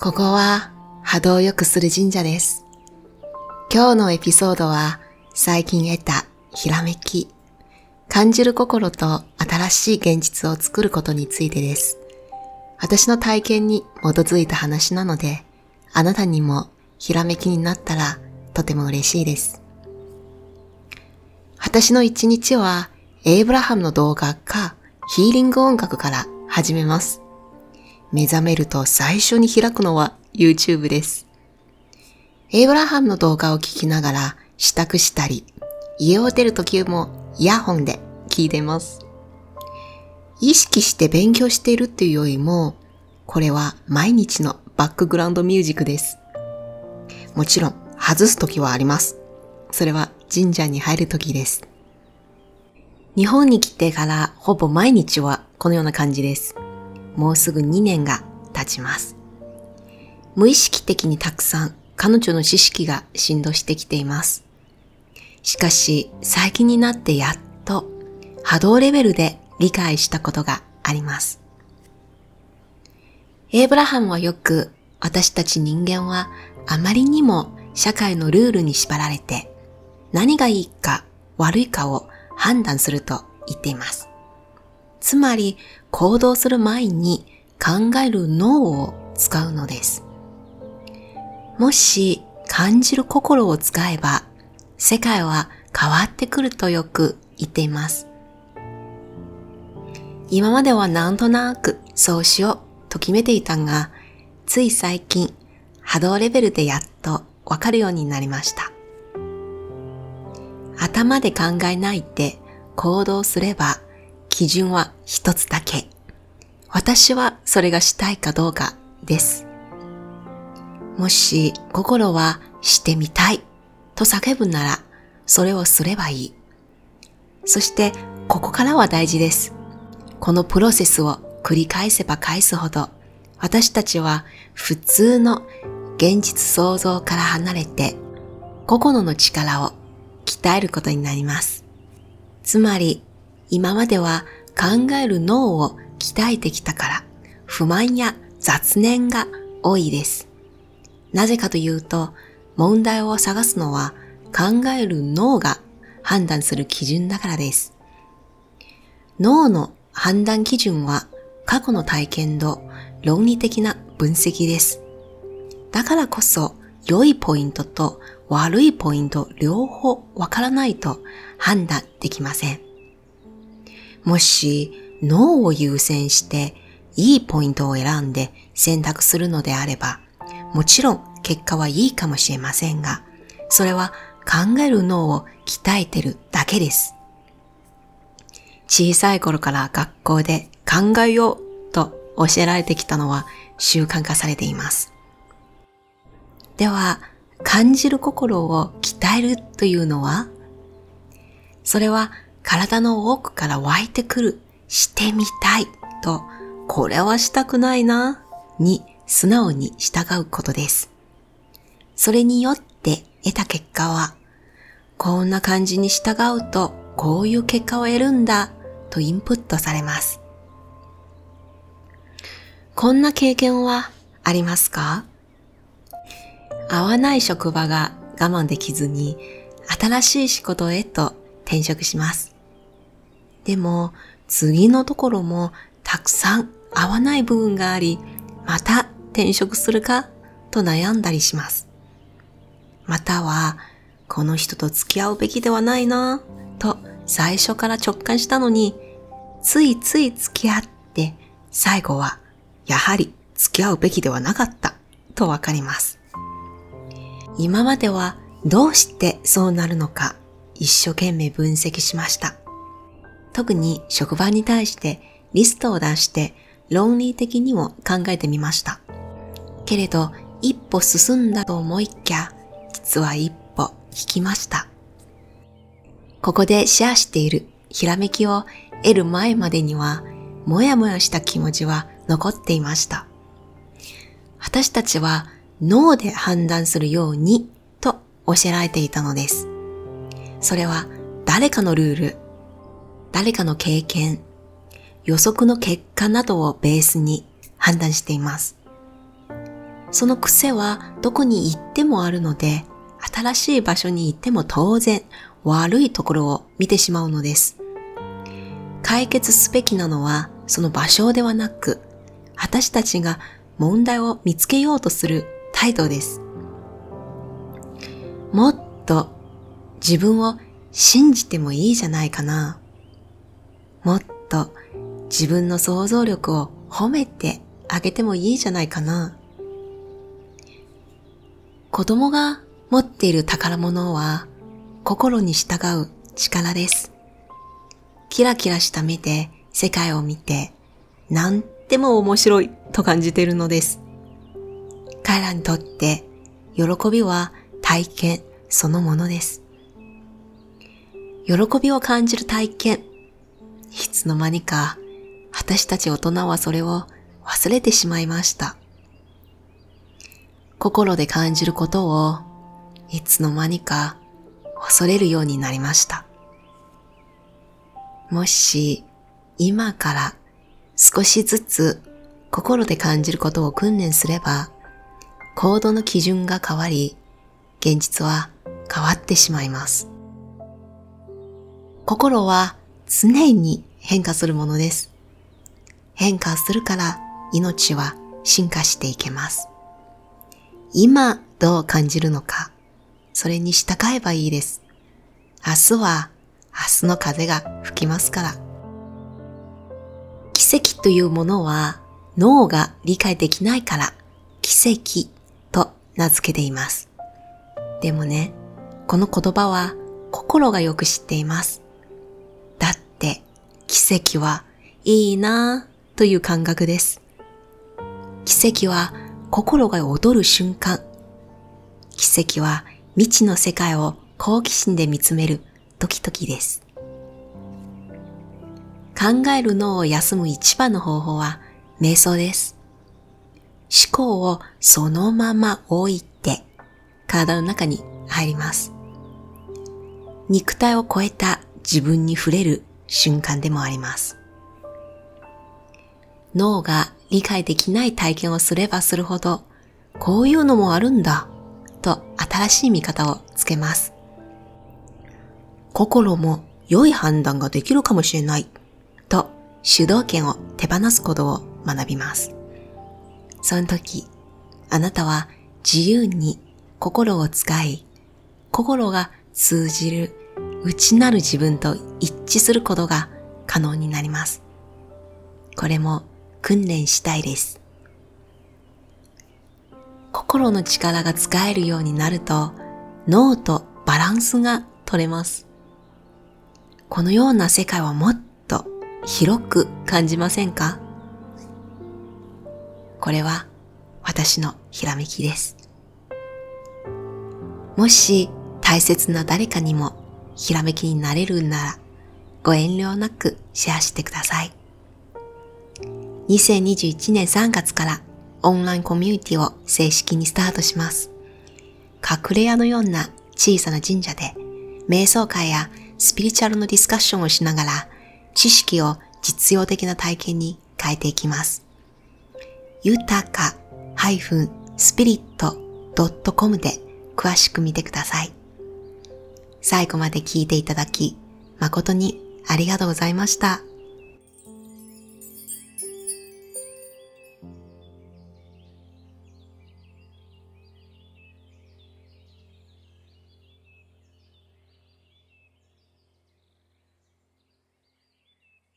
ここは波動を良くする神社です。今日のエピソードは最近得たひらめき、感じる心と新しい現実を作ることについてです。私の体験に基づいた話なので、あなたにもひらめきになったらとても嬉しいです。私の一日はエイブラハムの動画かヒーリング音楽から始めます。目覚めると最初に開くのは YouTube です。エイブラハムの動画を聞きながら支度したり、家を出るときもイヤホンで聞いてます。意識して勉強しているっていうよりも、これは毎日のバックグラウンドミュージックです。もちろん外すときはあります。それは神社に入るときです。日本に来てからほぼ毎日はこのような感じです。もうすぐ2年が経ちます。無意識的にたくさん彼女の知識が振動してきています。しかし最近になってやっと波動レベルで理解したことがあります。エイブラハムはよく私たち人間はあまりにも社会のルールに縛られて何がいいか悪いかを判断すると言っています。つまり行動する前に考える脳を使うのです。もし感じる心を使えば世界は変わってくるとよく言っています。今まではなんとなくそうしようと決めていたが、つい最近波動レベルでやっとわかるようになりました。頭で考えないで行動すれば基準は一つだけ。私はそれがしたいかどうかです。もし心はしてみたいと叫ぶならそれをすればいい。そしてここからは大事です。このプロセスを繰り返せば返すほど私たちは普通の現実創造から離れて心の力を鍛えることになります。つまり今までは考える脳を鍛えてきたから不満や雑念が多いです。なぜかというと問題を探すのは考える脳が判断する基準だからです。脳の判断基準は過去の体験と論理的な分析です。だからこそ良いポイントと悪いポイント両方わからないと判断できません。もし脳を優先していいポイントを選んで選択するのであれば、もちろん結果はいいかもしれませんが、それは考える脳を鍛えてるだけです。小さい頃から学校で考えようと教えられてきたのは習慣化されています。では、感じる心を鍛えるというのは？それは体の奥から湧いてくるしてみたいと、これはしたくないな、に素直に従うことです。それによって得た結果は、こんな感じに従うとこういう結果を得るんだとインプットされます。こんな経験はありますか？合わない職場が我慢できずに新しい仕事へと転職します。でも次のところもたくさん合わない部分があり、また転職するかと悩んだりします。または、この人と付き合うべきではないなと最初から直感したのに、ついつい付き合って最後はやはり付き合うべきではなかったとわかります。今まではどうしてそうなるのか一生懸命分析しました。特に職場に対してリストを出して論理的にも考えてみました。けれど一歩進んだと思いきや実は一歩引きました。ここでシェアしているひらめきを得る前までにはもやもやした気持ちは残っていました。私たちは脳で判断するようにと教えられていたのです。それは誰かのルール、誰かの経験、予測の結果などをベースに判断しています。その癖はどこに行ってもあるので、新しい場所に行っても当然悪いところを見てしまうのです。解決すべきなのはその場所ではなく、私たちが問題を見つけようとする態度です。もっと自分を信じてもいいじゃないかな。もっと自分の想像力を褒めてあげてもいいじゃないかな。子供が持っている宝物は心に従う力です。キラキラした目で世界を見て何でも面白いと感じているのです。彼らにとって喜びは体験そのものです。喜びを感じる体験。いつの間にか私たち大人はそれを忘れてしまいました。心で感じることをいつの間にか恐れるようになりました。もし今から少しずつ心で感じることを訓練すれば行動の基準が変わり現実は変わってしまいます。心は常に変化するものです。変化するから命は進化していけます。今どう感じるのか、それに従えばいいです。明日は明日の風が吹きますから。奇跡というものは脳が理解できないから奇跡と名付けています。でもね、この言葉は心がよく知っています。奇跡はいいなぁという感覚です。奇跡は心が躍る瞬間。奇跡は未知の世界を好奇心で見つめるドキドキです。考える脳を休む一番の方法は瞑想です。思考をそのまま置いて体の中に入ります。肉体を超えた自分に触れる瞬間でもあります。脳が理解できない体験をすればするほど、こういうのもあるんだ、と新しい見方をつけます。心も良い判断ができるかもしれない、と主導権を手放すことを学びます。その時、あなたは自由に心を使い、心が通じる内なる自分と一致することが可能になります。これも訓練したいです。心の力が使えるようになると脳とバランスが取れます。このような世界はもっと広く感じませんか？これは私のひらめきです。もし大切な誰かにもひらめきになれるならご遠慮なくシェアしてください。2021年3月からオンラインコミュニティを正式にスタートします。隠れ家のような小さな神社で瞑想会やスピリチュアルのディスカッションをしながら知識を実用的な体験に変えていきます。豊か -spirit.com で詳しく見てください。最後まで聞いていただき誠にありがとうございました。